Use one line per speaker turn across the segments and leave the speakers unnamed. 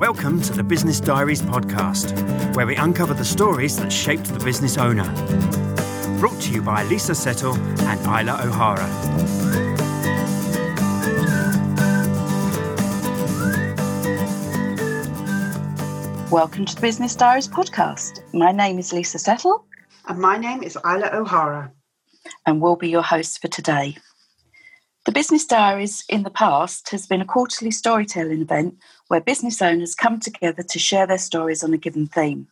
Welcome to the Business Diaries podcast, where we uncover the stories that shaped the business owner. Brought to you by Lisa Settle and Isla O'Hara.
Welcome to the Business Diaries podcast. My name is Lisa Settle.
And my name is Isla O'Hara.
And we'll be your hosts for today. The Business Diaries in the past has been a quarterly storytelling event where business owners come together to share their stories on a given theme.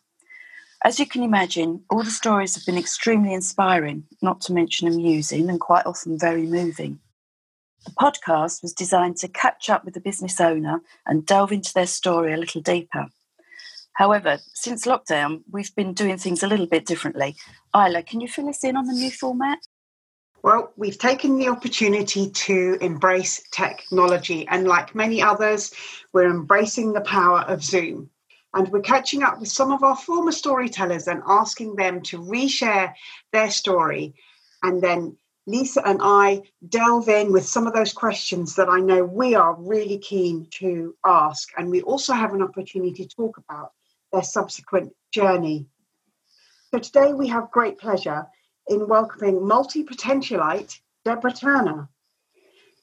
As you can imagine, all the stories have been extremely inspiring, not to mention amusing and quite often very moving. The podcast was designed to catch up with the business owner and delve into their story a little deeper. However, since lockdown, we've been doing things a little bit differently. Isla, can you fill us in on the new format?
Well, we've taken the opportunity to embrace technology, and like many others, we're embracing the power of Zoom. And we're catching up with some of our former storytellers and asking them to reshare their story. And then Lisa and I delve in with some of those questions that I know we are really keen to ask. And we also have an opportunity to talk about their subsequent journey. So today we have great pleasure in welcoming multi potentialite Deborah Turner.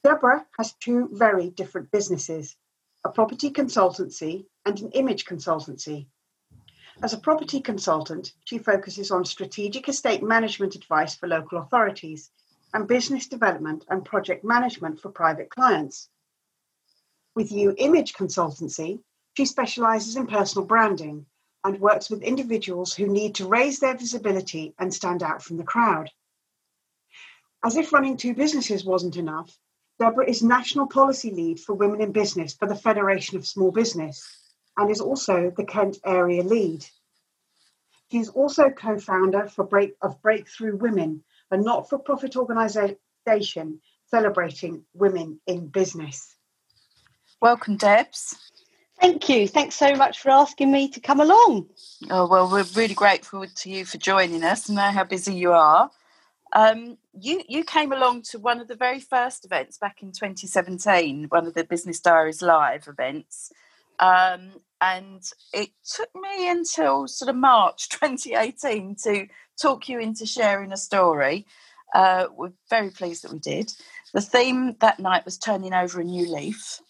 Deborah has two very different businesses a property consultancy and an image consultancy. As a property consultant, she focuses on strategic estate management advice for local authorities and business development and project management for private clients. With You Image Consultancy, she specializes in personal branding and works with individuals who need to raise their visibility and stand out from the crowd. As if running two businesses wasn't enough, Deborah is National Policy Lead for Women in Business for the Federation of Small Business and is also the Kent Area Lead. She is also co founder Break, of Breakthrough Women, a not for profit organisation celebrating women in business.
Welcome, Debs.
Thank you. Thanks so much for asking me to come along.
Oh, well, we're really grateful to you for joining us. Know how busy you are. Um, you, you came along to one of the very first events back in 2017, one of the Business Diaries Live events. Um, and it took me until sort of March 2018 to talk you into sharing a story. Uh, we're very pleased that we did. The theme that night was turning over a new leaf.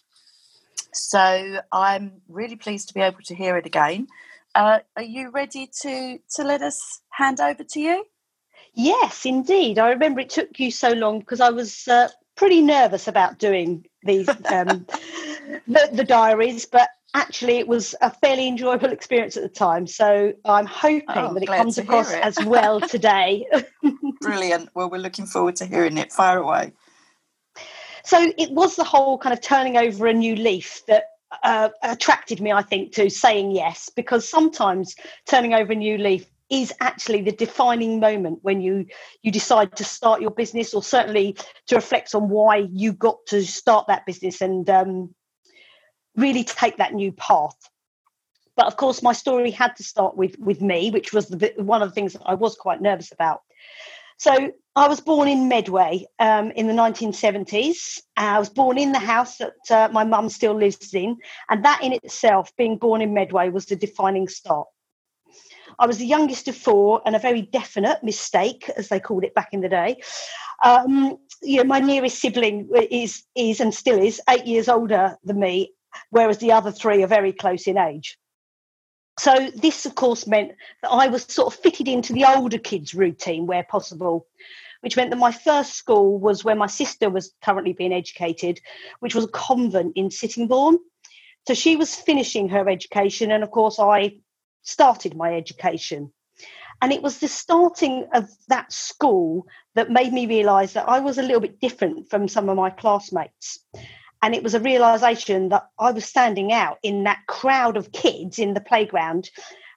So I'm really pleased to be able to hear it again. Uh, are you ready to to let us hand over to you?
Yes, indeed. I remember it took you so long because I was uh, pretty nervous about doing these um, the, the, diaries, but actually it was a fairly enjoyable experience at the time. So I'm hoping oh, that it comes across it. as well today.
Brilliant. Well, we're looking forward to hearing it. Fire away.
So it was the whole kind of turning over a new leaf that uh, attracted me, I think, to saying yes, because sometimes turning over a new leaf is actually the defining moment when you you decide to start your business or certainly to reflect on why you got to start that business and um, really take that new path. But of course my story had to start with with me which was the, one of the things that i was quite nervous about so I was born in Medway um, in the 1970s. I was born in the house that uh, my mum still lives in, and that in itself, being born in Medway, was the defining start. I was the youngest of four, and a very definite mistake, as they called it back in the day. Um, you know, my nearest sibling is is and still is eight years older than me, whereas the other three are very close in age. So this, of course, meant that I was sort of fitted into the older kids' routine where possible, which meant that my first school was where my sister was currently being educated, which was a convent in Sittingbourne. So she was finishing her education, and of course, I started my education. And it was the starting of that school that made me realise that I was a little bit different from some of my classmates. And it was a realization that I was standing out in that crowd of kids in the playground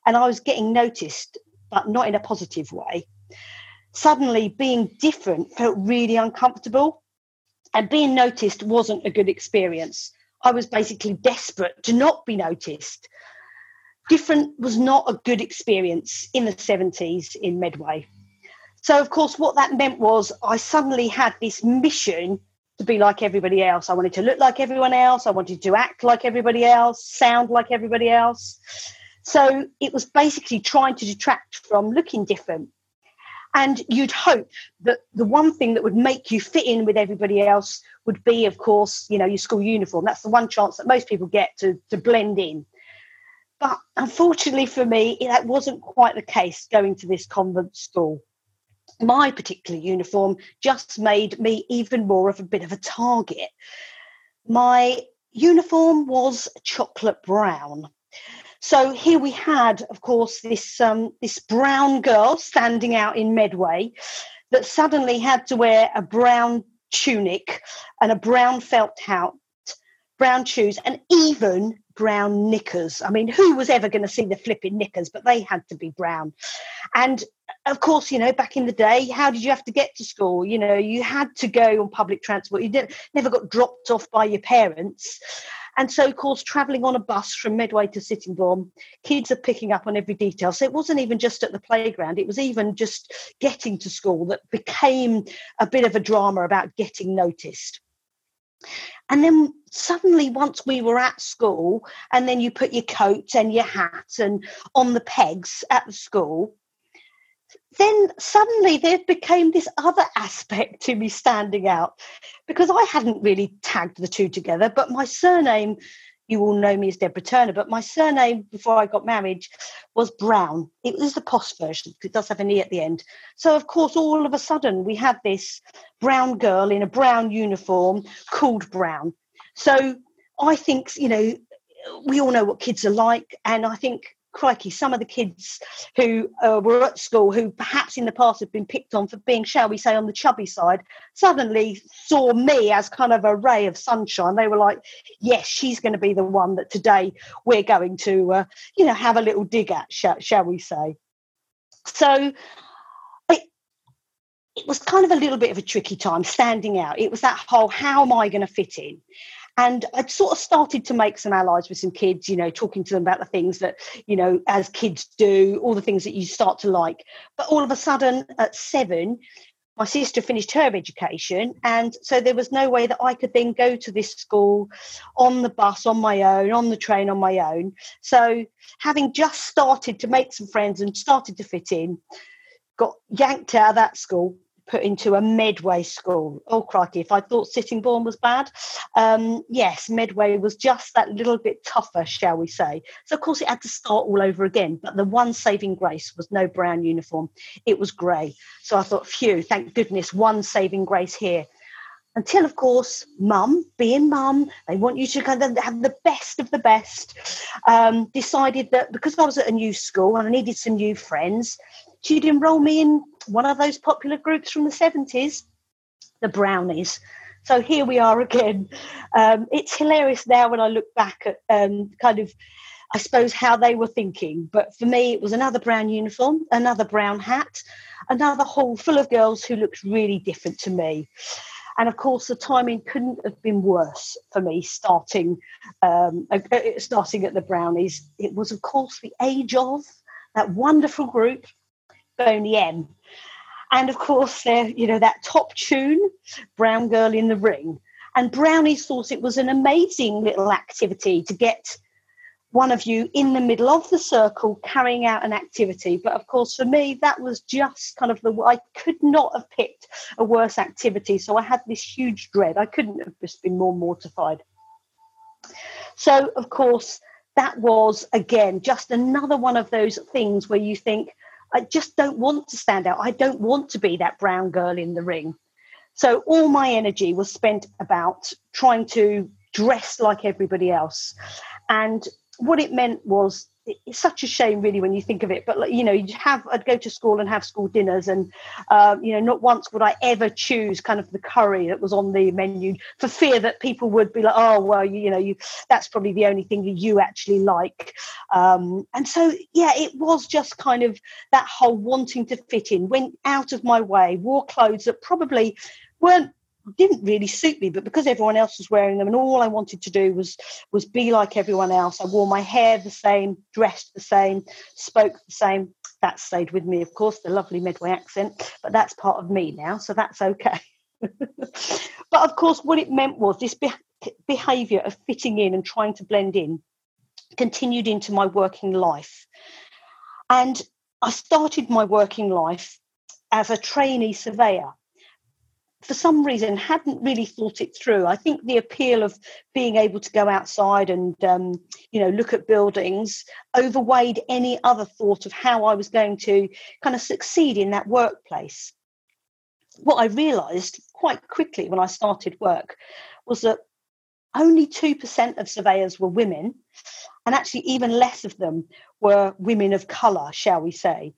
and I was getting noticed, but not in a positive way. Suddenly, being different felt really uncomfortable, and being noticed wasn't a good experience. I was basically desperate to not be noticed. Different was not a good experience in the 70s in Medway. So, of course, what that meant was I suddenly had this mission to be like everybody else. I wanted to look like everyone else. I wanted to act like everybody else, sound like everybody else. So it was basically trying to detract from looking different. And you'd hope that the one thing that would make you fit in with everybody else would be, of course, you know, your school uniform. That's the one chance that most people get to, to blend in. But unfortunately for me, that wasn't quite the case going to this convent school my particular uniform just made me even more of a bit of a target. My uniform was chocolate brown. So here we had, of course, this um, this brown girl standing out in Medway that suddenly had to wear a brown tunic and a brown felt hat, brown shoes, and even brown knickers. I mean, who was ever going to see the flipping knickers? But they had to be brown. And of course, you know, back in the day, how did you have to get to school? You know, you had to go on public transport. You never got dropped off by your parents. And so, of course, travelling on a bus from Medway to Sittingbourne, kids are picking up on every detail. So it wasn't even just at the playground, it was even just getting to school that became a bit of a drama about getting noticed. And then suddenly, once we were at school, and then you put your coat and your hat and on the pegs at the school, then suddenly there became this other aspect to me standing out because I hadn't really tagged the two together. But my surname, you all know me as Deborah Turner, but my surname before I got married was Brown. It was the post version it does have an E at the end. So, of course, all of a sudden we had this brown girl in a brown uniform called Brown. So I think, you know, we all know what kids are like. And I think crikey, some of the kids who uh, were at school who perhaps in the past had been picked on for being, shall we say, on the chubby side, suddenly saw me as kind of a ray of sunshine. They were like, yes, she's going to be the one that today we're going to, uh, you know, have a little dig at, shall, shall we say. So it, it was kind of a little bit of a tricky time standing out. It was that whole, how am I going to fit in? And I'd sort of started to make some allies with some kids, you know, talking to them about the things that, you know, as kids do, all the things that you start to like. But all of a sudden, at seven, my sister finished her education. And so there was no way that I could then go to this school on the bus on my own, on the train on my own. So having just started to make some friends and started to fit in, got yanked out of that school put into a Medway school. Oh, crikey, if I thought Sittingbourne was bad, um, yes, Medway was just that little bit tougher, shall we say. So, of course, it had to start all over again. But the one saving grace was no brown uniform, it was grey. So I thought, phew, thank goodness, one saving grace here. Until, of course, mum, being mum, they want you to kind of have the best of the best. Um, decided that because I was at a new school and I needed some new friends, she'd enroll me in one of those popular groups from the 70s, the Brownies. So here we are again. Um, it's hilarious now when I look back at um, kind of, I suppose, how they were thinking. But for me, it was another brown uniform, another brown hat, another hall full of girls who looked really different to me. And of course, the timing couldn't have been worse for me starting um, uh, starting at the Brownies. It was, of course, the age of that wonderful group Boney M. And of course, there, you know, that top tune, Brown Girl in the Ring. And Brownie thought it was an amazing little activity to get one of you in the middle of the circle carrying out an activity. But of course, for me, that was just kind of the I could not have picked a worse activity. So I had this huge dread. I couldn't have just been more mortified. So, of course, that was again just another one of those things where you think, I just don't want to stand out. I don't want to be that brown girl in the ring. So all my energy was spent about trying to dress like everybody else. And what it meant was it's such a shame really when you think of it but you know you'd have i'd go to school and have school dinners and um, you know not once would i ever choose kind of the curry that was on the menu for fear that people would be like oh well you, you know you that's probably the only thing that you actually like. Um, and so yeah it was just kind of that whole wanting to fit in went out of my way wore clothes that probably weren't didn't really suit me but because everyone else was wearing them and all i wanted to do was was be like everyone else i wore my hair the same dressed the same spoke the same that stayed with me of course the lovely medway accent but that's part of me now so that's okay but of course, what it meant was this be- behaviour of fitting in and trying to blend in continued into my working life. And I started my working life as a trainee surveyor. For some reason, hadn't really thought it through. I think the appeal of being able to go outside and um, you know look at buildings overweighed any other thought of how I was going to kind of succeed in that workplace. What I realised quite quickly when I started work was that only 2% of surveyors were women, and actually, even less of them were women of colour, shall we say.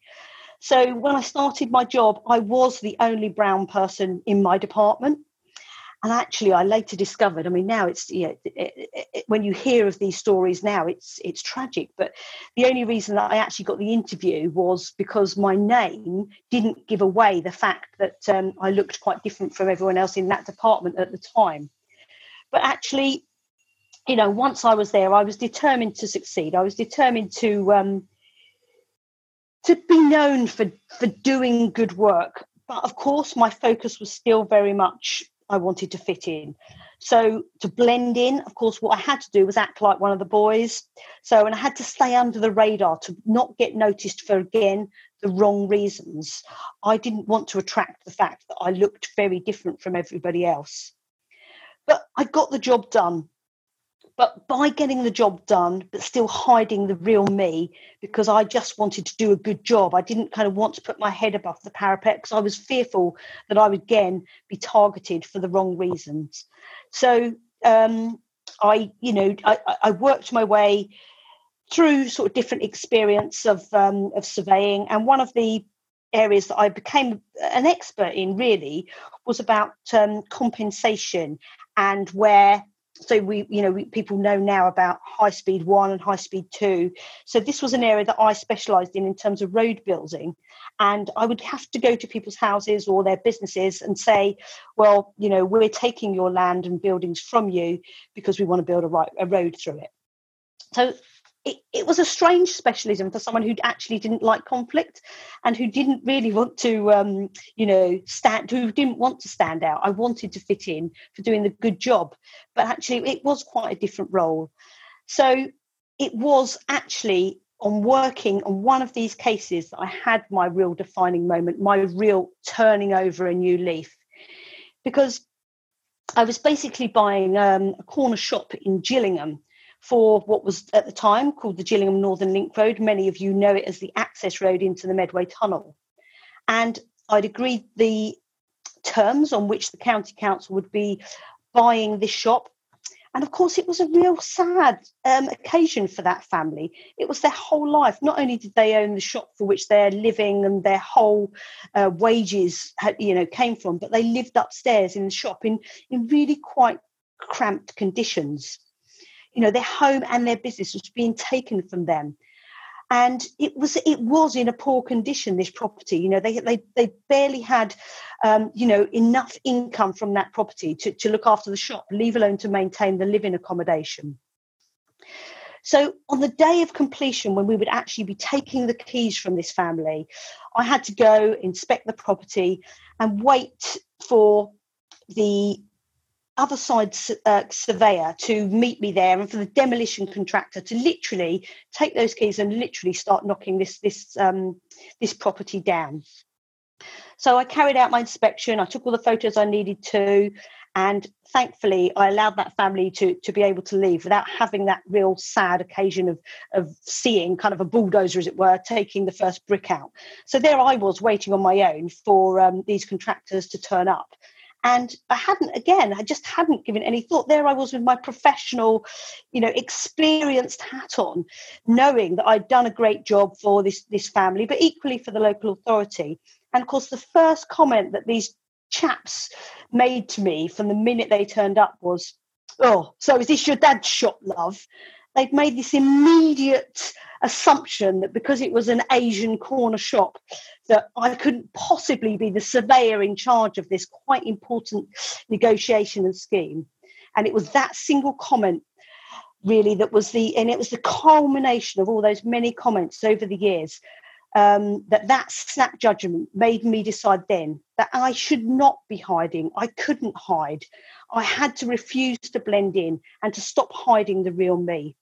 So, when I started my job, I was the only brown person in my department. And actually, I later discovered. I mean, now it's you know, it, it, it, when you hear of these stories now, it's it's tragic. But the only reason that I actually got the interview was because my name didn't give away the fact that um, I looked quite different from everyone else in that department at the time. But actually, you know, once I was there, I was determined to succeed. I was determined to um, to be known for for doing good work. But of course, my focus was still very much I wanted to fit in. So to blend in, of course, what I had to do was act like one of the boys. So and I had to stay under the radar to not get noticed for again the wrong reasons. I didn't want to attract the fact that I looked very different from everybody else. But I got the job done. But by getting the job done, but still hiding the real me, because I just wanted to do a good job, I didn't kind of want to put my head above the parapet because I was fearful that I would again be targeted for the wrong reasons. So um, I, you know, I, I worked my way through sort of different experience of um, of surveying, and one of the areas that I became an expert in really was about um, compensation and where so we you know we, people know now about high speed one and high speed two. So this was an area that i specialized in in terms of road building. And i would have to go to people's houses or their businesses and say well you know we're taking your land and buildings from you because we want to build a, right, a road through it. So it, it was a strange specialism for someone who actually didn't like conflict and who didn't really want to um, you know stand who didn't want to stand out. I wanted to fit in for doing the good job but actually it was quite a different role. So it was actually on working on one of these cases that i had my real defining moment my real turning over a new leaf. Because i was basically buying um, a corner shop in gillingham for what was at the time called the Gillingham Northern Link Road. Many of you know it as the access road into the Medway Tunnel. And I'd agreed the terms on which the county council would be buying this shop. And of course, it was a real sad um, occasion for that family. It was their whole life. Not only did they own the shop for which they're living and their whole uh, wages, had, you know, came from, but they lived upstairs in the shop in in really quite cramped conditions you know their home and their business was being taken from them. And it was it was in a poor condition this property you know they they, they barely had um, you know enough income from that property to, to look after the shop leave alone to maintain the living accommodation. So on the day of completion when we would actually be taking the keys from this family i had to go inspect the property and wait for the other side uh, surveyor to meet me there and for the demolition contractor to literally take those keys and literally start knocking this this um, this property down. So i carried out my inspection. I took all the photos i needed to and thankfully i allowed that family to to be able to leave without having that real sad occasion of of seeing kind of a bulldozer as it were taking the first brick out. So there i was waiting on my own for um, these contractors to turn up and i hadn't again i just hadn't given any thought. There i was with my professional you know experienced hat on knowing that i'd done a great job for this this family but equally for the local authority. And of course the first comment that these chaps made to me from the minute they turned up was oh so is this your dad's shop love they'd made this immediate assumption that because it was an Asian corner shop, that I couldn't possibly be the surveyor in charge of this quite important negotiation and scheme. And it was that single comment really that was the and it was the culmination of all those many comments over the years um, that that snap judgment made me decide then that I should not be hiding. I couldn't hide. I had to refuse to blend in and to stop hiding the real me.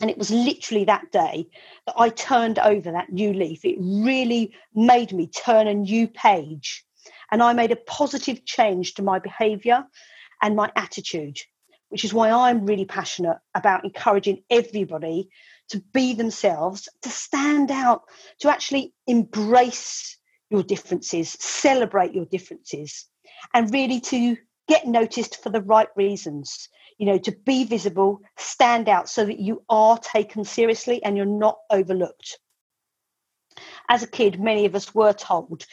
And it was literally that day that I turned over that new leaf. It really made me turn a new page. And I made a positive change to my behavior and my attitude, which is why I'm really passionate about encouraging everybody to be themselves, to stand out, to actually embrace your differences, celebrate your differences, and really to get noticed for the right reasons. You know, to be visible, stand out so that you are taken seriously and you're not overlooked. As a kid, many of us were told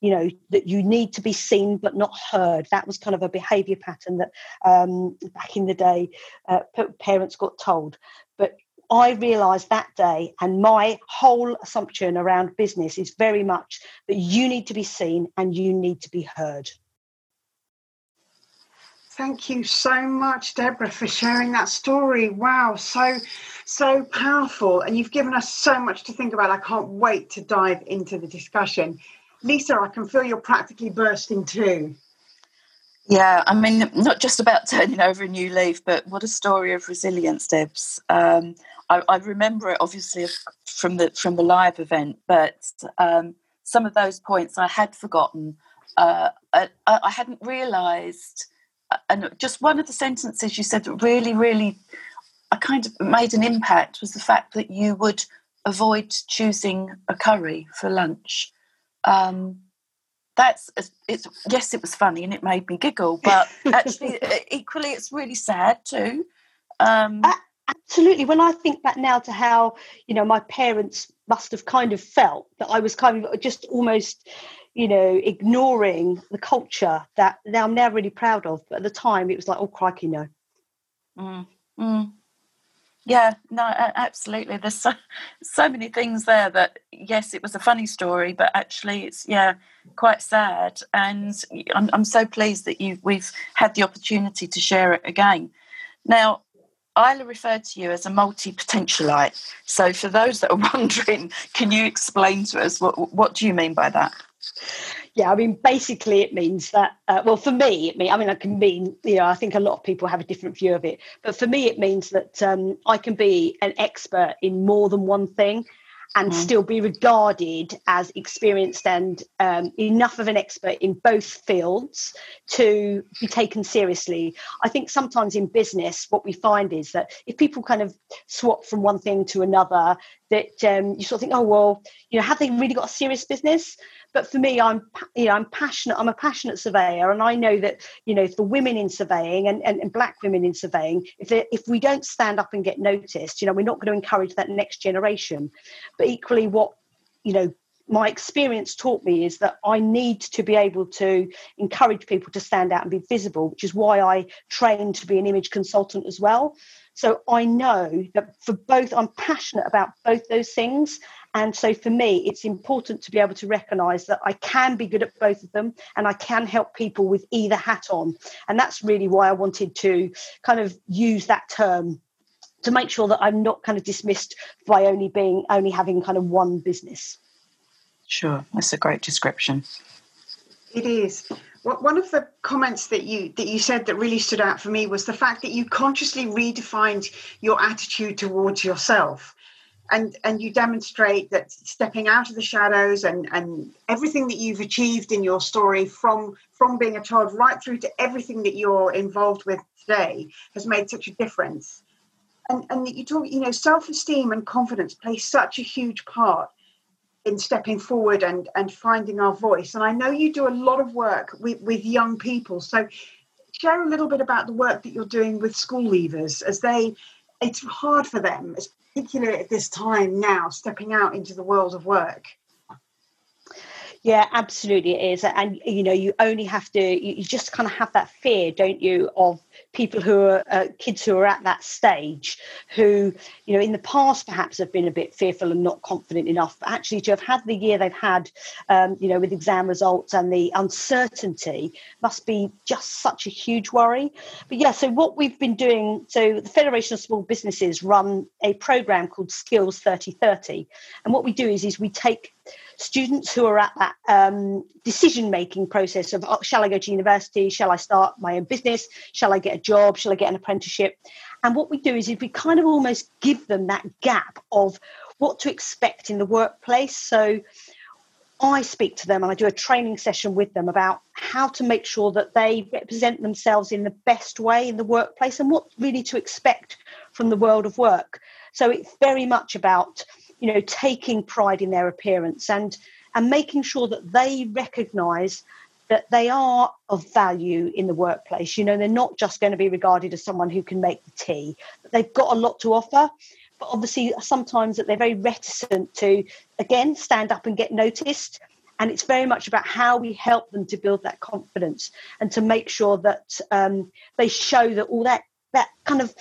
you know that you need to be seen but not heard that was kind of a behavior pattern that um, back in the day uh, parents got told but I realised that day, and my whole assumption around business is very much that you need to be seen and you need to be heard.
Thank you so much, Deborah, for sharing that story. Wow, so so powerful, and you've given us so much to think about. I can't wait to dive into the discussion. Lisa, I can feel you're practically bursting too.
Yeah, I mean, not just about turning over a new leaf, but what a story of resilience, Debs. Um, I, I, remember it obviously from the from the live event, but um, some of those points I had forgotten. Uh, I, I, hadn't realised, and just one of the sentences you said that really, really, I kind of made an impact was the fact that you would avoid choosing a curry for lunch. Um, that's it's yes, it was funny and it made me giggle, but actually, equally, it's really sad too. Um,
absolutely when i think back now to how you know my parents must have kind of felt that i was kind of just almost you know ignoring the culture that i'm now really proud of but at the time it was like oh crikey no
mm, mm. yeah no absolutely there's so, so many things there that yes it was a funny story but actually it's yeah quite sad and i'm, I'm so pleased that you we've had the opportunity to share it again now Isla referred to you as a multi potentialite. So, for those that are wondering, can you explain to us what what do you mean by that?
Yeah, I mean, basically, it means that. Uh, well, for me, it. I mean, I can mean. You know, I think a lot of people have a different view of it, but for me, it means that um, I can be an expert in more than one thing, and mm. still be regarded as experienced and um, enough of an expert in both fields to be taken seriously. I think sometimes in business, what we find is that if people kind of swap from one thing to another, that um, you sort of think, oh well, you know, have they really got a serious business? But for me, I'm you know I'm passionate. I'm a passionate surveyor, and I know that you know for women in surveying and, and, and black women in surveying, if if we don't stand up and get noticed, you know, we're not going to encourage that next generation. But equally, what you know my experience taught me is that I need to be able to encourage people to stand out and be visible, which is why I trained to be an image consultant as well. So I know that for both, I'm passionate about both those things. And so for me, it's important to be able to recognize that I can be good at both of them and I can help people with either hat on. And that's really why I wanted to kind of use that term to make sure that I'm not kind of dismissed by only being only having kind of one business.
Sure, that's a great description.
It is. One of the comments that you that you said that really stood out for me was the fact that you consciously redefined your attitude towards yourself. And and you demonstrate that stepping out of the shadows and and everything that you've achieved in your story from from being a child right through to everything that you're involved with today has made such a difference. And and you talk you know self-esteem and confidence play such a huge part in stepping forward and and finding our voice and i know you do a lot of work with with young people so share a little bit about the work that you're doing with school leavers as they it's hard for them particularly at this time now, stepping out into the world of work?
Yeah, absolutely it is. And, you know, you only have to, you just kind of have that fear, don't you, of people who are uh, kids who are at that stage who, you know, in the past perhaps have been a bit fearful and not confident enough. But actually, to have had the year they've had, um, you know, with exam results and the uncertainty must be just such a huge worry. But yeah, so what we've been doing, so the Federation of Small Businesses run a program called Skills 3030. And what we do is, is we take students who are at that um, decision making process of oh, shall I go to university? Shall I start my own business? Shall I get a job? Shall I get an apprenticeship? And what we do is, is we kind of almost give them that gap of what to expect in the workplace. So I speak to them and I do a training session with them about how to make sure that they represent themselves in the best way in the workplace and what really to expect from the world of work. So it's very much about you know taking pride in their appearance and and making sure that they recognize that they are of value in the workplace. You know they're not just going to be regarded as someone who can make the tea they've got a lot to offer. But obviously sometimes that they're very reticent to again stand up and get noticed. And it's very much about how we help them to build that confidence and to make sure that um, they show that all that that kind of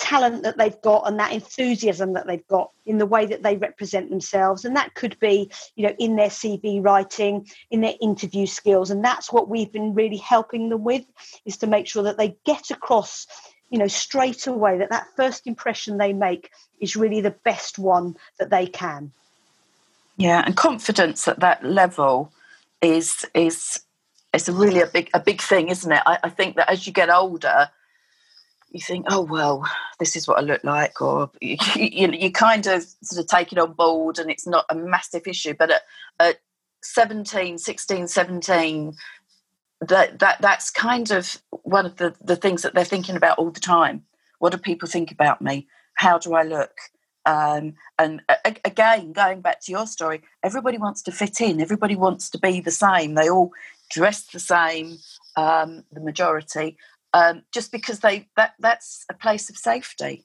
talent that they've got and that enthusiasm that they've got in the way that they represent themselves. And that could be you know in their cv writing in their interview skills. And that's what we've been really helping them with is to make sure that they get across you know straight away that that first impression they make is really the best one that they can.
Yeah and confidence at that level is is it's a really a big a big thing isn't it? I, I think that as you get older you think, oh well, this is what I look like, or you, you, you kind of sort of take it on board, and it's not a massive issue. But at, at 17, 16, 17, that that that's kind of one of the the things that they're thinking about all the time. What do people think about me? How do I look? Um, and a, again, going back to your story, everybody wants to fit in. Everybody wants to be the same. They all dress the same. Um, the majority, um, just because they that that's a place of safety.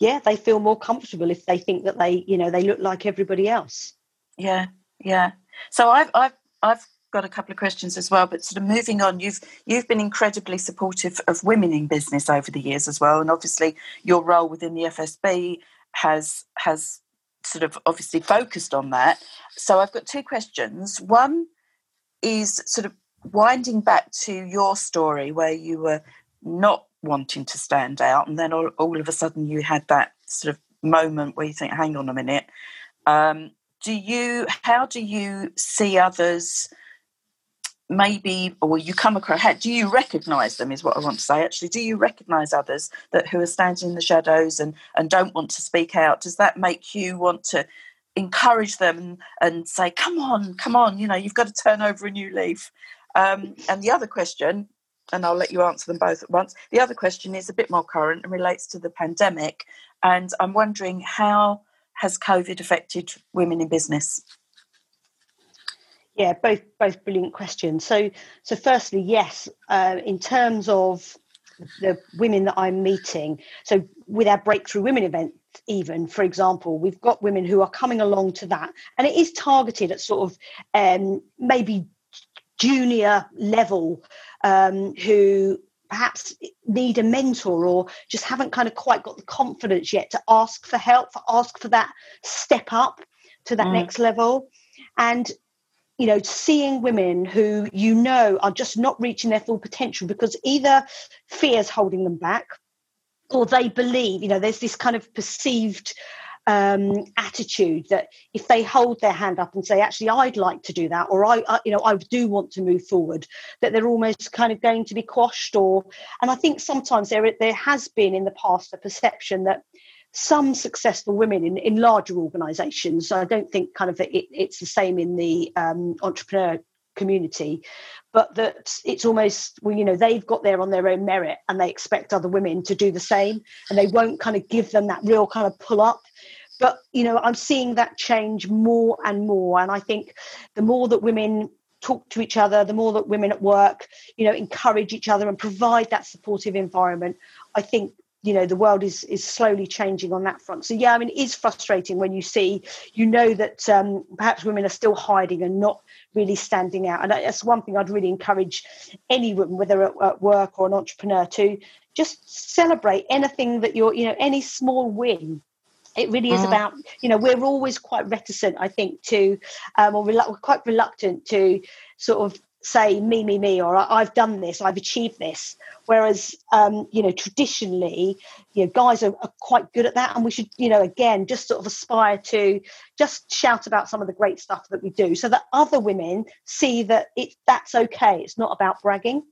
Yeah, they feel more comfortable if they think that they you know they look like everybody else.
Yeah, yeah. So I've I've I've got a couple of questions as well, but sort of moving on, you've you've been incredibly supportive of women in business over the years as well, and obviously your role within the FSB has has sort of obviously focused on that. So I've got two questions. One is sort of winding back to your story where you were not wanting to stand out and then all, all of a sudden you had that sort of moment where you think hang on a minute um, do you how do you see others maybe or you come across how, do you recognize them is what i want to say actually do you recognize others that who are standing in the shadows and and don't want to speak out? Does that make you want to encourage them and, and say come on come on you know you've got to turn over a new leaf um, and the other question, and I'll let you answer them both at once. The other question is a bit more current and relates to the pandemic. And I'm wondering how has COVID affected women in business?
Yeah, both both brilliant questions. So, so firstly, yes, uh, in terms of the women that I'm meeting, so with our Breakthrough Women event, even for example, we've got women who are coming along to that, and it is targeted at sort of um, maybe junior level um, who perhaps need a mentor or just haven't kind of quite got the confidence yet to ask for help, for ask for that step up to that mm. next level. And you know, seeing women who you know are just not reaching their full potential because either fear's holding them back or they believe, you know, there's this kind of perceived um, attitude that if they hold their hand up and say, actually, I'd like to do that, or I, I, you know, I do want to move forward, that they're almost kind of going to be quashed. Or, and I think sometimes there there has been in the past a perception that some successful women in, in larger organisations, I don't think kind of it, it's the same in the um, entrepreneur community but that it's almost well you know they've got there on their own merit and they expect other women to do the same and they won't kind of give them that real kind of pull up but you know i'm seeing that change more and more. And i think the more that women talk to each other the more that women at work you know encourage each other and provide that supportive environment i think you know the world is is slowly changing on that front. So yeah i mean it is frustrating when you see you know that um, perhaps women are still hiding and not really standing out. And that's one thing i'd really encourage any woman whether at, at work or an entrepreneur to just celebrate anything that you're you know any small win it really is mm. about you know we're always quite reticent i think to um, or relu- we're quite reluctant to sort of say me me me or i've done this i've achieved this. Whereas um, you know traditionally you know guys are, are, quite good at that and we should you know again just sort of aspire to just shout about some of the great stuff that we do so that other women see that it that's okay. It's not about bragging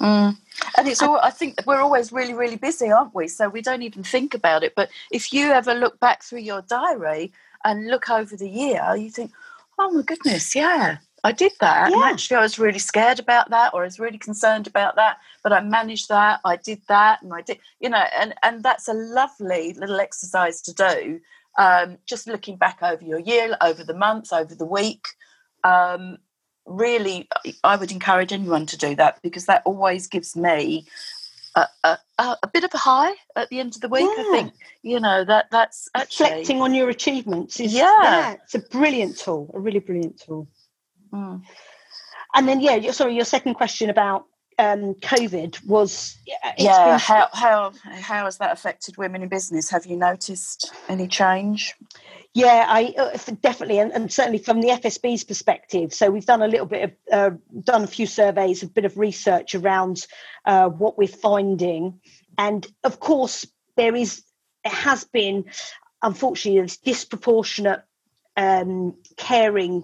Mm. And it's all, I think we're always really, really busy, aren't we? So we don't even think about it. But if you ever look back through your diary and look over the year, you think, oh my goodness, yeah, I did that. Yeah. And actually, I was really scared about that, or I was really concerned about that, but I managed that. I did that, and I did, you know, and and that's a lovely little exercise to do. Um, just looking back over your year, over the month, over the week. Um, really, I would encourage anyone to do that because that always gives me a, a, a, bit of a high at the end of the week. Yeah. I think you know that that's
actually reflecting on your achievements. Is, yeah. yeah, it's a brilliant tool, a really brilliant tool. Mm. And then, yeah, sorry, your second question about um, COVID was
yeah. Been... How how how has that affected women in business? Have you noticed any change?
Yeah, I uh, definitely, and, and, certainly from the FSB's perspective. So we've done a little bit of uh, done a few surveys, a bit of research around uh, what we're finding, and of course there is it has been unfortunately this disproportionate um, caring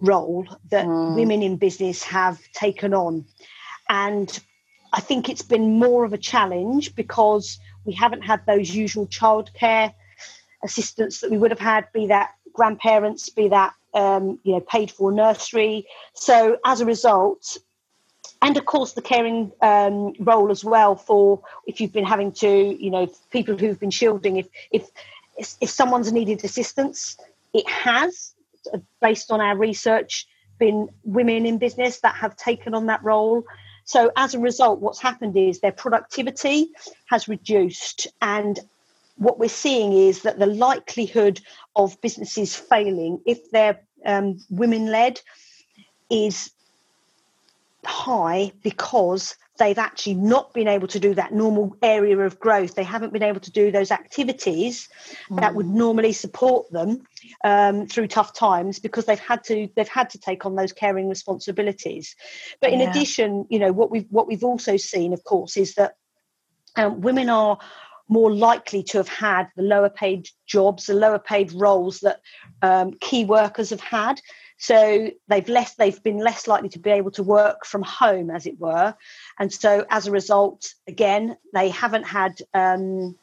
role that mm. women in business have taken on. And I think it's been more of a challenge because we haven't had those usual childcare assistants that we would have had, be that grandparents, be that um, you know paid for nursery. So as a result, and of course the caring um, role as well for if you've been having to you know people who've been shielding if if if someone's needed assistance, it has based on our research, been women in business that have taken on that role. So as a result, what's happened is their productivity has reduced. And what we're seeing is that the likelihood of businesses failing, if they're um, women led, is high because they've actually not been able to do that normal area of growth. They haven't been able to do those activities mm. that would mm. normally support them um, through tough times because they've had to they've had to take on those caring responsibilities. But in yeah. addition, you know what we've what we've also seen, of course, is that um, women are more likely to have had the lower paid jobs, the lower paid roles that um, key workers have had. So they've less they've been less likely to be able to work from home, as it were, and so as a result, again, they haven't had um,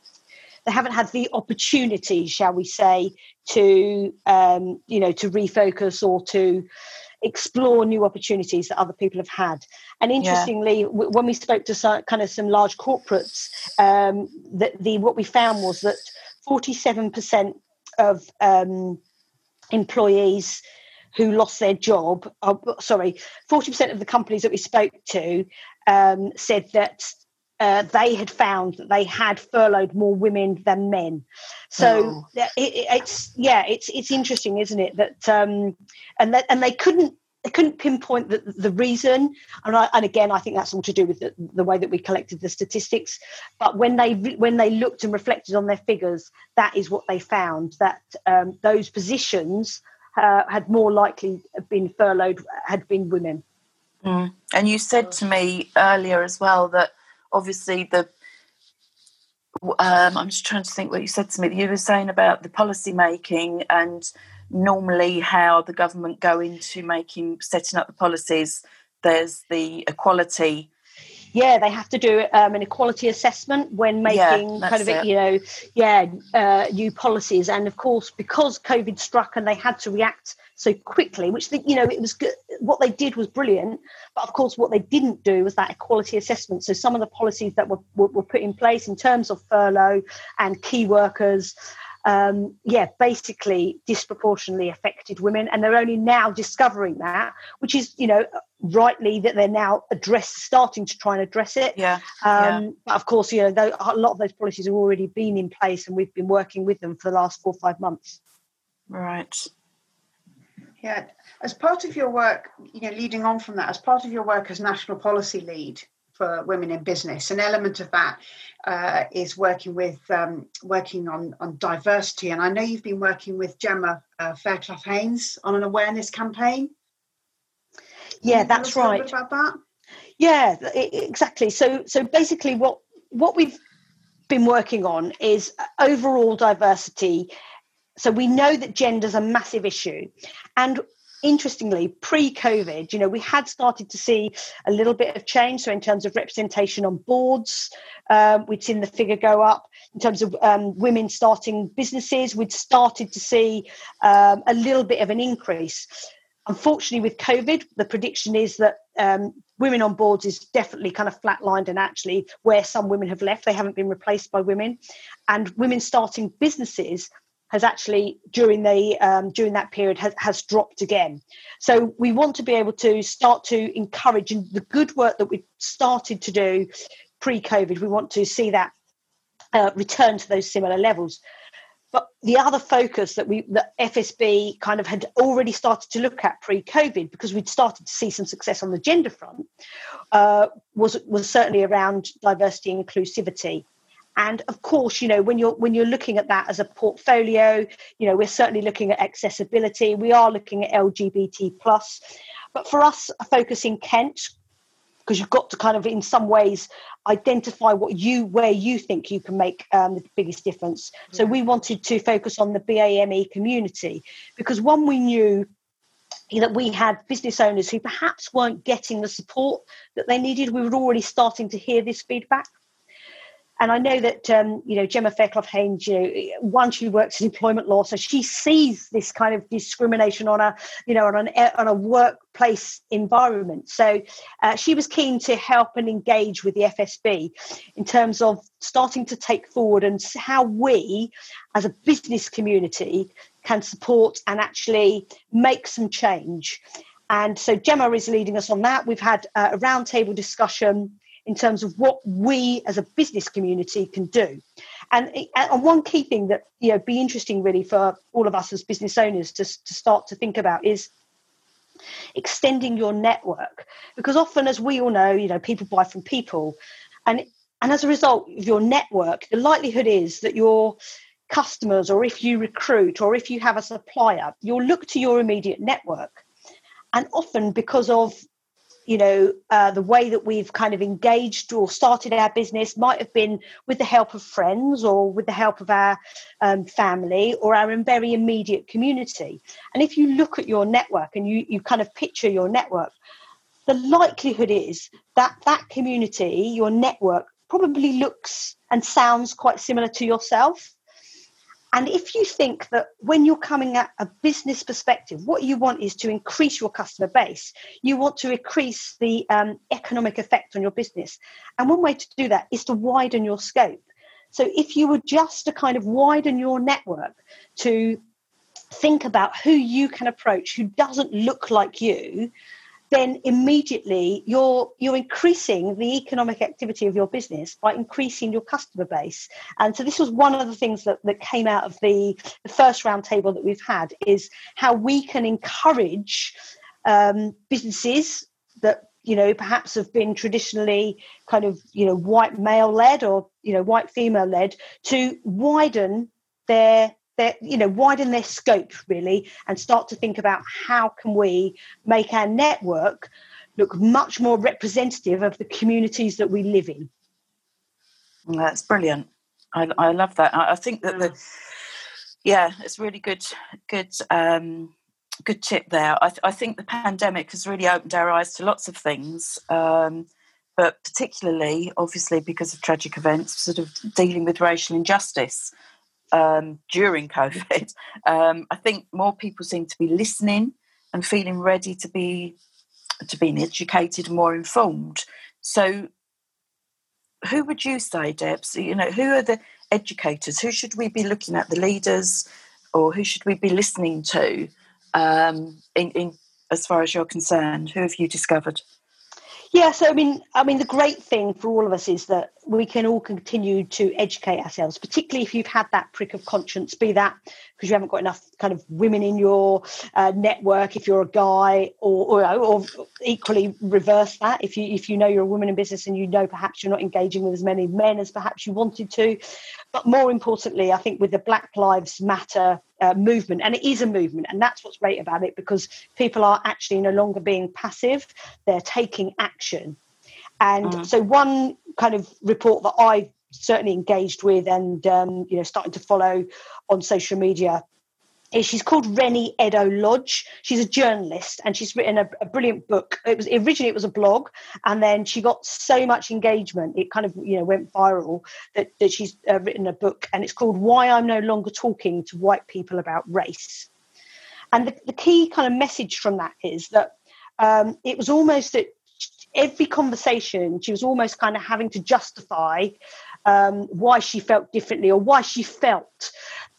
they haven't had the opportunity, shall we say, to um, you know to refocus or to explore new opportunities that other people have had. And interestingly, yeah. w- when we spoke to some, kind of some large corporates, um, that the what we found was that forty seven percent of um, employees who lost their job, uh, sorry, 40% of the companies that we spoke to um, said that uh, they had found that they had furloughed more women than men. So oh. it, it's yeah, it's it's interesting, isn't it? That um, and that and they couldn't they couldn't pinpoint the, the reason. And, I, and again, I think that's all to do with the, the, way that we collected the statistics. But when they when they looked and reflected on their figures, that is what they found that um, those positions uh, had more likely been furloughed had been women.
Mm. And you said to me earlier as well that obviously the um, I'm just trying to think what you said to me. You were saying about the policy making and normally how the government go into making setting up the policies. There's the equality
yeah, they have to do um, an equality assessment when making yeah, kind of, it. you know, yeah, uh, new policies. And of course, because COVID struck and they had to react so quickly, which the, you know, it was good. What they did was brilliant, but of course, what they didn't do was that equality assessment. So some of the policies that were, were, were put in place in terms of furlough and key workers um, yeah, basically disproportionately affected women, and they're only now discovering that, which is, you know, rightly that they're now address starting to try and address it.
Yeah.
Um,
yeah.
But of course, you know, though, a lot of those policies have already been in place, and we've been working with them for the last four or five months.
Right.
Yeah, as part of your work, you know, leading on from that, as part of your work as national policy lead for women in business, an element of that uh, is working with um, working on on diversity. And I know you've been working with Gemma uh, Fairclough Haynes on an awareness campaign.
Yeah, that's right.
about that.
Yeah, exactly. So so basically, what what we've been working on is overall diversity so we know that gender is a massive issue. And interestingly pre-covid you know we had started to see a little bit of change. So in terms of representation on boards um, we'd seen the figure go up. In terms of um, women starting businesses we'd started to see um, a little bit of an increase. Unfortunately with covid the prediction is that um, women on boards is definitely kind of flatlined and actually where some women have left they haven't been replaced by women. And women starting businesses has actually during the um, during that period has, has dropped again. So we want to be able to start to encourage and the good work that we started to do pre-COVID. We want to see that uh, return to those similar levels. But the other focus that we that FSB kind of had already started to look at pre-COVID, because we'd started to see some success on the gender front, uh, was was certainly around diversity and inclusivity and of course you know when you're when you're looking at that as a portfolio you know we're certainly looking at accessibility. We are looking at lgbt plus. But for us a focus in kent because you've got to kind of in some ways identify what you where you think you can make um, the biggest difference. So we wanted to focus on the bame community because one we knew that we had business owners who perhaps weren't getting the support that they needed. We were already starting to hear this feedback and I know that um, you know Gemma Fairclough Haynes, you know, one she works in employment law, so she sees this kind of discrimination on a you know on an on a workplace environment. So uh, she was keen to help and engage with the FSB in terms of starting to take forward and how we, as a business community, can support and actually make some change. And so Gemma is leading us on that. We've had uh, a roundtable discussion in terms of what we as a business community can do. And, and one key thing that you know be interesting really for all of us as business owners to, to start to think about is extending your network. Because often as we all know you know people buy from people. And and as a result of your network the likelihood is that your customers or if you recruit or if you have a supplier you'll look to your immediate network. And often because of you know, uh, the way that we've kind of engaged or started our business might have been with the help of friends or with the help of our um, family or our very immediate community. And if you look at your network and you, you kind of picture your network, the likelihood is that that community, your network, probably looks and sounds quite similar to yourself. And if you think that when you're coming at a business perspective, what you want is to increase your customer base, you want to increase the um, economic effect on your business. And one way to do that is to widen your scope. So if you were just to kind of widen your network to think about who you can approach who doesn't look like you, then immediately you're you're increasing the economic activity of your business by increasing your customer base. And so this was one of the things that, that came out of the, the first roundtable that we've had is how we can encourage um, businesses that you know perhaps have been traditionally kind of you know white male led or you know white female led to widen their their, you know, widen their scope really and start to think about how can we make our network look much more representative of the communities that we live in.
That's brilliant. I, I love that. I, I think that the yeah, it's really good good um, good tip there. I, th- I, think the pandemic has really opened our eyes to lots of things, um, but particularly, obviously, because of tragic events, sort of dealing with racial injustice um, during COVID, um, I think more people seem to be listening and feeling ready to be to being educated and more informed. So, who would you say, Debs? You know, who are the educators? Who should we be looking at? The leaders, or who should we be listening to um, in, in as far as you're concerned? Who have you discovered?
Yeah, so I mean, I mean, the great thing for all of us is that we can all continue to educate ourselves, particularly if you've had that prick of conscience, be that because you haven't got enough kind of women in your uh, network, if you're a guy, or, or, or equally reverse that. If you if you know you're a woman in business and you know perhaps you're not engaging with as many men as perhaps you wanted to, but more importantly, I think with the Black Lives Matter uh, movement, and it is a movement, and that's what's great about it because people are actually no longer being passive; they're taking action. And mm. so, one kind of report that I've certainly engaged with and um, you know starting to follow on social media she's called Reni Eddo-Lodge. She's a journalist and she's written a, a, brilliant book. It was originally it was a blog, and then she got so much engagement, it kind of you know went viral that, that she's uh, written a book, and it's called Why I'm No Longer Talking to White People About Race. And the, the key kind of message from that is that um, it was almost that every conversation she was almost kind of having to justify um, why she felt differently or why she felt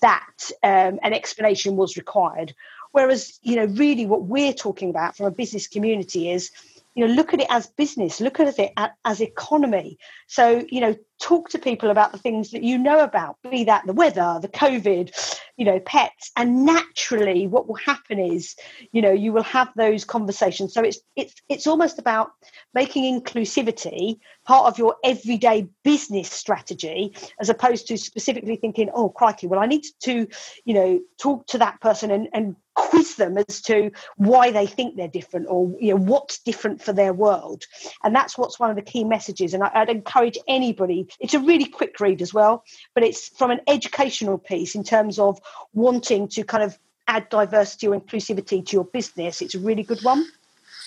that um, an explanation was required. Whereas, you know, really what we're talking about from a business community is, you know, look at it as business, look at it as economy. So, you know, talk to people about the things that you know about, be that the weather, the COVID, you know, pets. And naturally what will happen is, you know, you will have those conversations. So it's it's it's almost about making inclusivity part of your everyday business strategy, as opposed to specifically thinking, oh crikey, well, I need to, you know, talk to that person and, and quiz them as to why they think they're different or you know what's different for their world and that's what's one of the key messages and I, would encourage anybody it's a really quick read as well, but it's from an educational piece in terms of wanting to kind of add diversity or inclusivity to your business. It's a really good one.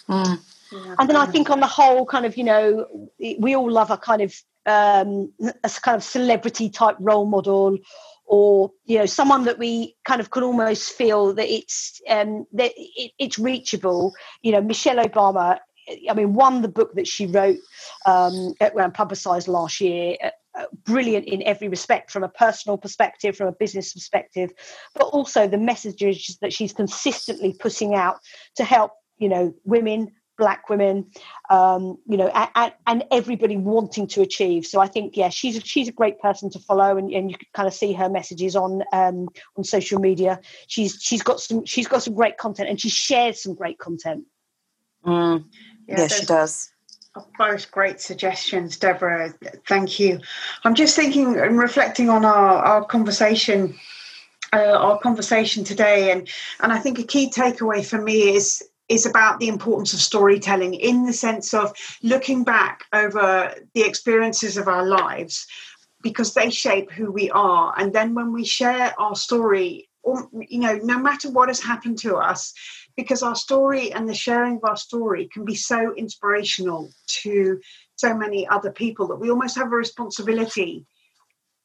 Mm. and then I think on the whole, kind of, you know, we all love a kind of um, a kind of celebrity type role model or you know someone that we kind of could almost feel that it's um, that it, it's reachable you know michelle obama I mean, one, the book that she wrote um, and publicised last year, uh, uh, brilliant in every respect, from a personal perspective, from a business perspective, but also the messages that she's consistently putting out to help, you know, women, black women, um, you know, and, and, everybody wanting to achieve. So I think, yeah, she's a, she's a great person to follow, and, and you can kind of see her messages on um, on social media. She's she's got some she's got some great content, and she shares some great content.
Mm. Yeah, yes, she does.
Both great suggestions, Deborah. Thank you. I'm just thinking and reflecting on our, our conversation, uh, our conversation today, and and I think a key takeaway for me is is about the importance of storytelling in the sense of looking back over the experiences of our lives because they shape who we are and then when we share our story or, you know no matter what has happened to us because our story and the sharing of our story can be so inspirational to so many other people that we almost have a responsibility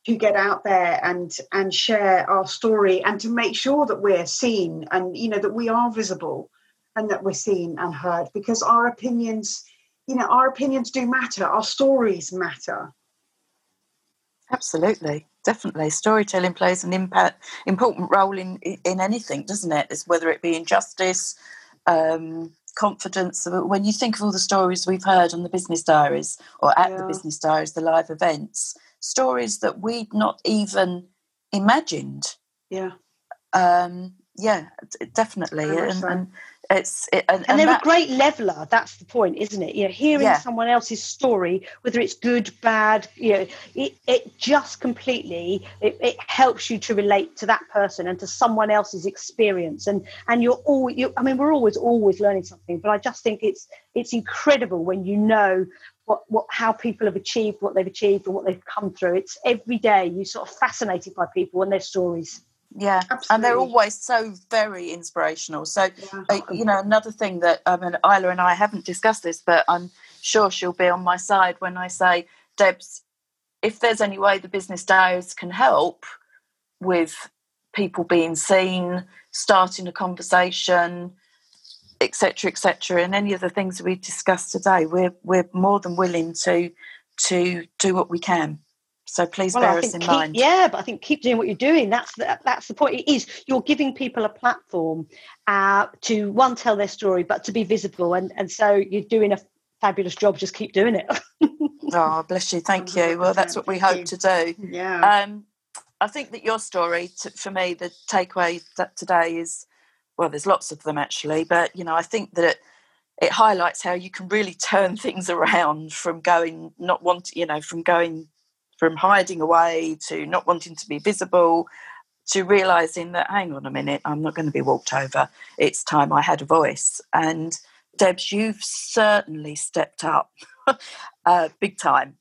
to get out there and and share our story and to make sure that we're seen and you know that we are visible and that we're seen and heard because our opinions you know our opinions do matter. Our stories matter
absolutely. Definitely. Storytelling plays an impact, important role in in anything doesn't it? It's whether it be injustice um, confidence when you think of all the stories we've heard on the business diaries or at yeah. the business diaries the live events stories that we'd not even imagined.
Yeah.
Um, yeah definitely. And, so. and, it's it,
and, and, and, they're that, a great leveler that's the point isn't it? You know hearing yeah. someone else's story whether it's good bad you know it, it just completely it, it, helps you to relate to that person and to someone else's experience. And and you're all you i mean we're always always learning something but i just think it's it's incredible when you know what, what how people have achieved what they've achieved and what they've come through. It's every day you sort of fascinated by people and their stories
yeah Absolutely. and they're always so very inspirational so yeah. uh, you know another thing that i mean isla and i haven't discussed this but i'm sure she'll be on my side when i say debs if there's any way the business diaries can help with people being seen starting a conversation etc etc and any of the things we discussed today we're we're more than willing to to do what we can So please well, bear us in
keep,
mind.
Yeah, but I think keep doing what you're doing. That's the, that's the point. It is you're giving people a platform uh, to one tell their story, but to be visible, and and so you're doing a fabulous job. Just keep doing it.
oh, bless you. Thank you. Well, that's what we hope to do.
Yeah.
Um, I think that your story, to, for me, the takeaway that today is, well, there's lots of them actually, but you know, I think that. It, it highlights how you can really turn things around from going not wanting you know from going from hiding away to not wanting to be visible to realizing that hang on a minute i'm not going to be walked over. It's time i had a voice. And debs you've certainly stepped up uh, big time.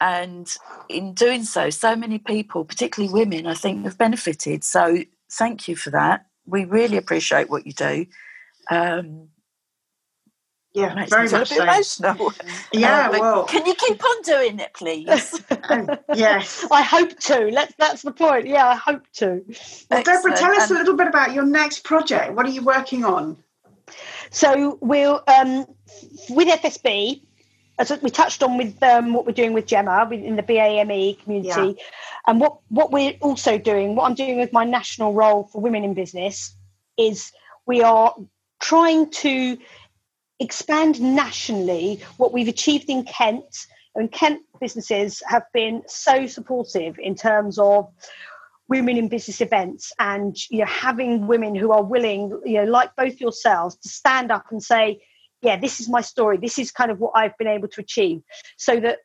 And in doing so so many people particularly women i think have benefited. So thank you for that. We really appreciate what you do. Um,
yeah, Makes very much so.
emotional.
Yeah, uh, well,
can you keep on doing it, please?
oh, yes,
I hope to. Let's. That's the point. Yeah, I hope to.
Well, Deborah, tell us a little bit about your next project. What are you working on?
So we'll um, with FSB. As we touched on with um, what we're doing with Gemma in the BAME community, yeah. and what what we're also doing, what I'm doing with my national role for women in business, is we are trying to expand nationally what we've achieved in Kent. And Kent businesses have been so supportive in terms of women in business events and you know having women who are willing you know like both yourselves to stand up and say yeah this is my story this is kind of what i've been able to achieve so that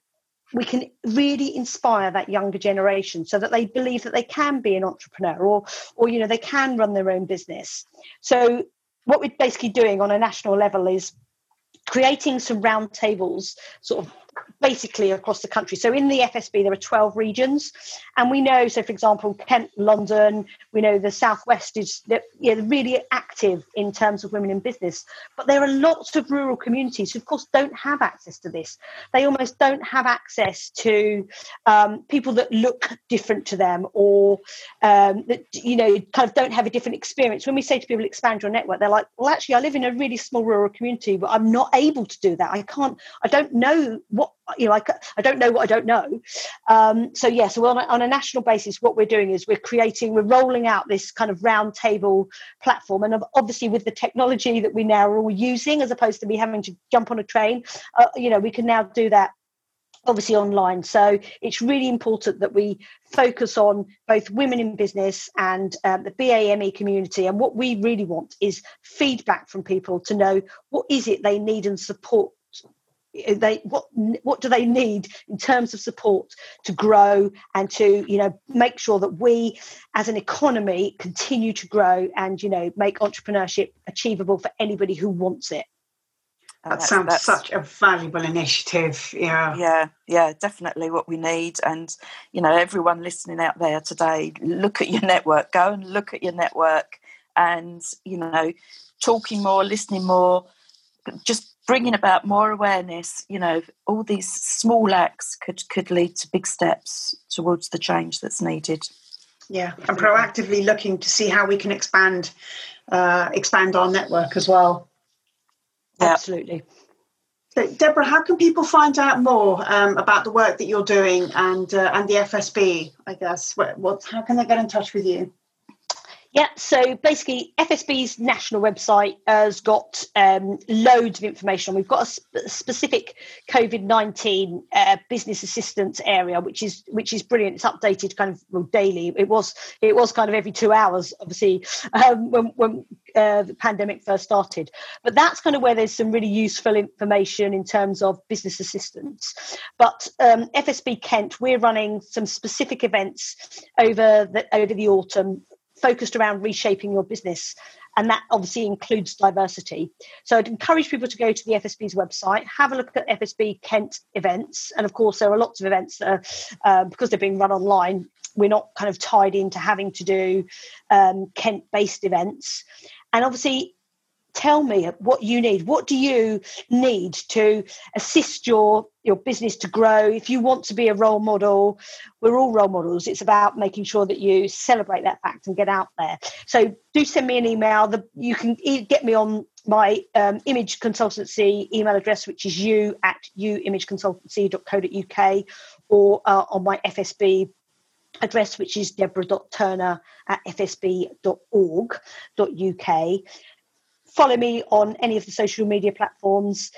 we can really inspire that younger generation so that they believe that they can be an entrepreneur or or you know they can run their own business so what we're basically doing on a national level is creating some roundtables sort of basically across the country. So in the FSB, there are 12 regions. And we know, so for example, Kent, London, we know the Southwest is you know, really active in terms of women in business. But there are lots of rural communities who, of course, don't have access to this. They almost don't have access to um, people that look different to them or um, that, you know, kind of don't have a different experience. When we say to people, expand your network, they're like, well, actually, I live in a really small rural community, but I'm not able to do that. I can't, I don't know what you know, I, I don't know what I don't know. Um, so yeah, so on a, on a national basis, what we're doing is we're creating, we're rolling out this kind of roundtable platform, and obviously with the technology that we now are all using, as opposed to me having to jump on a train, uh, you know, we can now do that obviously online. So it's really important that we focus on both women in business and um, the BAME community. And what we really want is feedback from people to know what is it they need and support Eh, they what what do they need in terms of support to grow and to you know make sure that we as an economy continue to grow and you know make entrepreneurship achievable for anybody who wants it?
Uh, that sounds that's, such a valuable initiative yeah.
Yeah yeah definitely what we need. And you know everyone listening out there today look at your network. Go and look at your network and you know talking more listening more just bringing about more awareness you know all these small acts could could lead to big steps towards the change that's needed.
Yeah and proactively looking to see how we can expand uh, expand our network as well.
Yeah. absolutely.
So deborah how can people find out more um, about the work that you're doing and uh, and the fsb i guess? What, what how can they get in touch with you
yeah, so basically, FSB's national website has got um, loads of information. We've got a, sp- specific COVID nineteen uh, business assistance area, which is which is brilliant. It's updated kind of well, daily. It was it was kind of every two hours, obviously, um, when when uh, the pandemic first started. But that's kind of where there's some really useful information in terms of business assistance. But um, FSB Kent, we're running some specific events over the over the autumn focused around reshaping your business. And that obviously includes diversity. So I'd encourage people to go to the FSB's website, have a look at FSB Kent events. And of course, there are lots of events that are, uh, because they're being run online, we're not kind of tied into having to do um, Kent based events. And obviously, tell me what you need. What do you need to assist your your business to grow? If you want to be a role model we're all role models. It's about making sure that you celebrate that fact and get out there. So do send me an email. The, you can get me on my um, image consultancy email address which is you at youimageconsultancy.co.uk or uh, on my FSB address, which is deborah.turner at fsb.org.uk. Follow me on any of the social media platforms.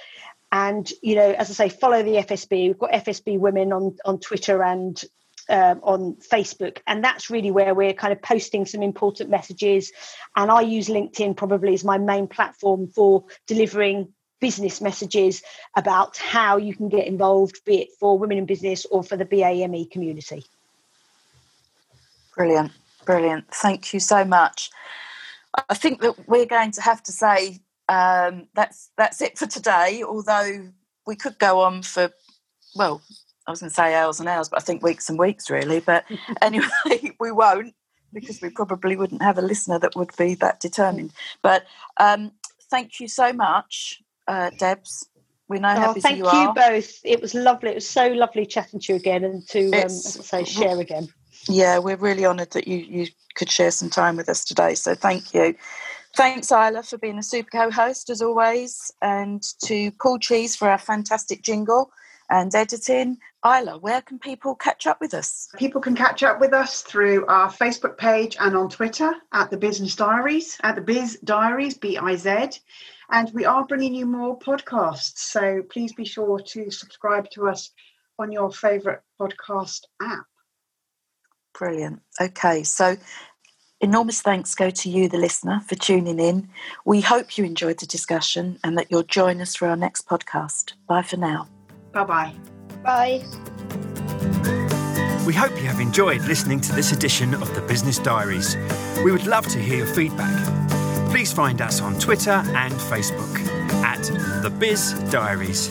And, you know, as I say, follow the FSB. We've got FSB Women on, on Twitter and um, on Facebook, and that's really where we're kind of posting some important messages. And I use LinkedIn probably as my main platform for delivering business messages about how you can get involved, be it for women in business or for the BAME community.
Brilliant, brilliant. Thank you so much. I think that we're going to have to say um, that's that's it for today. Although we could go on for well, I was going to say hours and hours, but I think weeks and weeks really. But anyway, we won't because we probably wouldn't have a listener that would be that determined. But um, thank you so much, uh, Debs. We know
oh,
how busy
thank
you,
you, both. It was lovely. It was so lovely chatting to you again and to, um, say, share again.
Yeah, we're really honoured that you you could share some time with us today. So thank you. Thanks, Isla, for being a super co-host as always, and to Paul Cheese for our fantastic jingle and editing. Isla, where can people catch up with us?
People can catch up with us through our Facebook page and on Twitter at the Business Diaries, at the Biz Diaries, B I Z. And we are bringing you more podcasts. So please be sure to subscribe to us on your favourite podcast app.
Brilliant. Okay, so enormous thanks go to you, the listener, for tuning in. We hope you enjoyed the discussion and that you'll join us for our next podcast. Bye for now.
Bye bye.
Bye.
We hope you have enjoyed listening to this edition of the Business Diaries. We would love to hear your feedback. Please find us on Twitter and Facebook at The Biz Diaries.